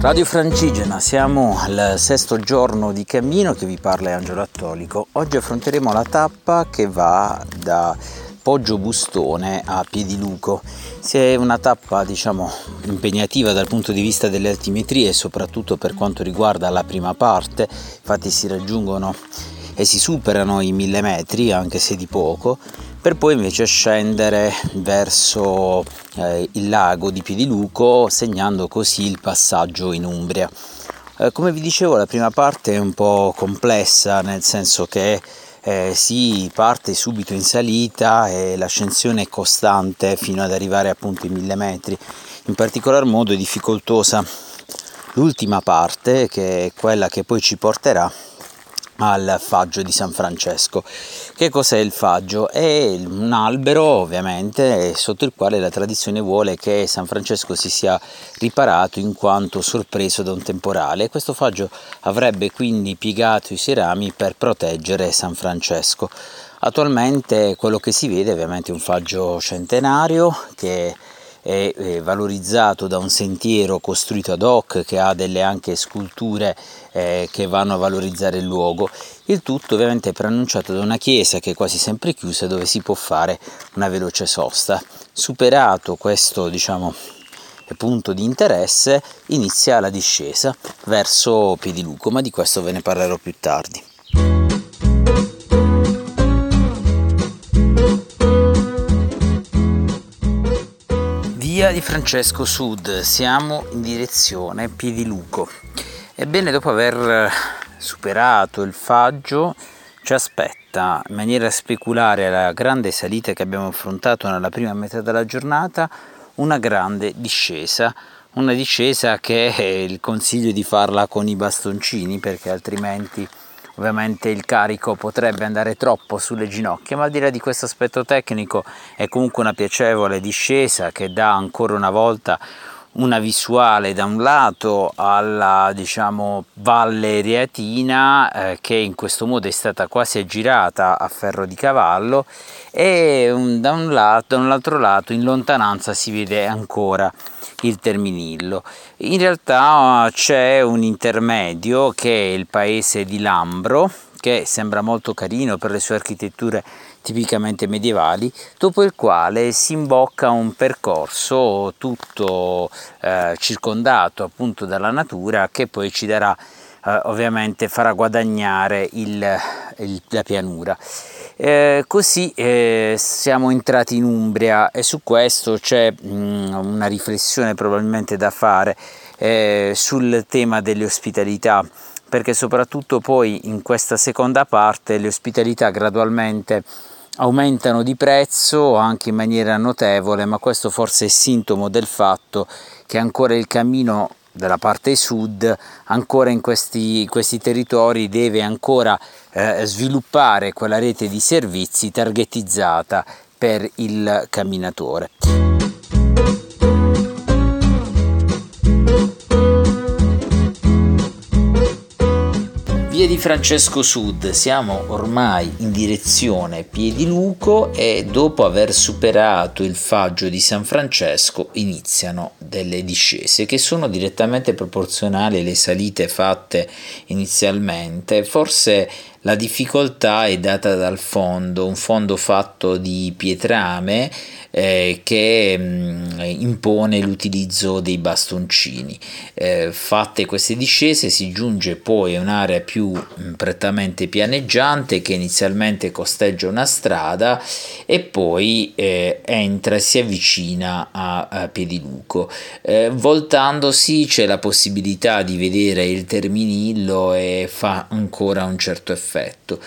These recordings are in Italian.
Radio Francigena, siamo al sesto giorno di cammino che vi parla Angelo Attolico. Oggi affronteremo la tappa che va da Poggio Bustone a Piediluco. è una tappa diciamo impegnativa dal punto di vista delle altimetrie, soprattutto per quanto riguarda la prima parte, infatti si raggiungono e si superano i mille metri, anche se di poco, per poi invece scendere verso eh, il lago di Piediluco, segnando così il passaggio in Umbria. Eh, come vi dicevo, la prima parte è un po' complessa, nel senso che eh, si parte subito in salita e l'ascensione è costante fino ad arrivare appunto ai mille metri. In particolar modo è difficoltosa l'ultima parte, che è quella che poi ci porterà al faggio di San Francesco. Che cos'è il faggio? È un albero ovviamente sotto il quale la tradizione vuole che San Francesco si sia riparato in quanto sorpreso da un temporale. Questo faggio avrebbe quindi piegato i suoi rami per proteggere San Francesco. Attualmente quello che si vede è ovviamente un faggio centenario che è valorizzato da un sentiero costruito ad hoc che ha delle anche sculture eh, che vanno a valorizzare il luogo. Il tutto ovviamente è preannunciato da una chiesa che è quasi sempre chiusa dove si può fare una veloce sosta. Superato questo diciamo punto di interesse inizia la discesa verso Piediluco, ma di questo ve ne parlerò più tardi. Via di Francesco Sud, siamo in direzione Piediluco. Ebbene, dopo aver superato il faggio, ci aspetta in maniera speculare la grande salita che abbiamo affrontato nella prima metà della giornata, una grande discesa. Una discesa che il consiglio di farla con i bastoncini perché altrimenti ovviamente il carico potrebbe andare troppo sulle ginocchia, ma al di là di questo aspetto tecnico è comunque una piacevole discesa che dà ancora una volta una visuale da un lato alla diciamo valle Reatina eh, che in questo modo è stata quasi girata a ferro di cavallo e un, da, un lato, da un altro lato in lontananza si vede ancora il Terminillo. In realtà c'è un intermedio che è il paese di Lambro che sembra molto carino per le sue architetture tipicamente medievali, dopo il quale si imbocca un percorso tutto eh, circondato appunto dalla natura che poi ci darà eh, ovviamente farà guadagnare il, il, la pianura. Eh, così eh, siamo entrati in Umbria e su questo c'è mh, mm, una riflessione probabilmente da fare eh, sul tema delle ospitalità perché soprattutto poi in questa seconda parte le ospitalità gradualmente aumentano di prezzo anche in maniera notevole, ma questo forse è sintomo del fatto che ancora il cammino della parte sud, ancora in questi, questi territori deve ancora eh, sviluppare quella rete di servizi targetizzata per il camminatore. Via di Francesco Sud, siamo ormai in direzione Piediluco e dopo aver superato il faggio di San Francesco iniziano delle discese che sono direttamente proporzionali alle salite fatte inizialmente. Forse la difficoltà è data dal fondo, un fondo fatto di pietrame eh, che mh, mm, impone l'utilizzo dei bastoncini. Eh, fatte queste discese si giunge poi a un'area più mh, mm, prettamente pianeggiante che inizialmente costeggia una strada e poi eh, entra e si avvicina a, a Piediluco. Eh, voltandosi c'è la possibilità di vedere il Terminillo e fa ancora un certo effetto effetto.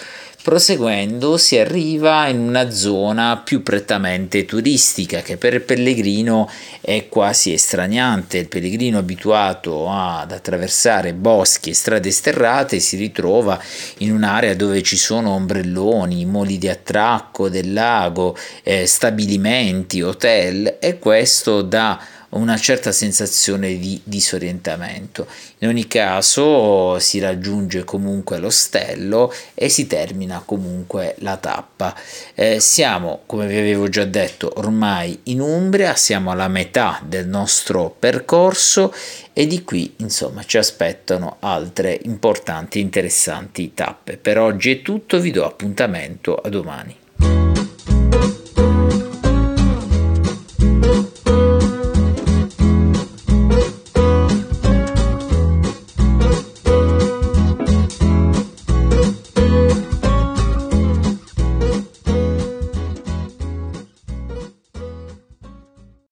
Proseguendo si arriva in una zona più prettamente turistica che per il pellegrino è quasi estraniante. Il pellegrino abituato ad attraversare boschi e strade sterrate si ritrova in un'area dove ci sono ombrelloni, moli di attracco del lago, eh, stabilimenti, hotel e questo dà una certa sensazione di disorientamento. In ogni caso si raggiunge comunque l'ostello e si termina comunque la tappa. Eh, siamo, come vi avevo già detto, ormai in Umbria, siamo alla metà del nostro percorso e di qui insomma ci aspettano altre importanti e interessanti tappe. Per oggi è tutto, vi do appuntamento a domani.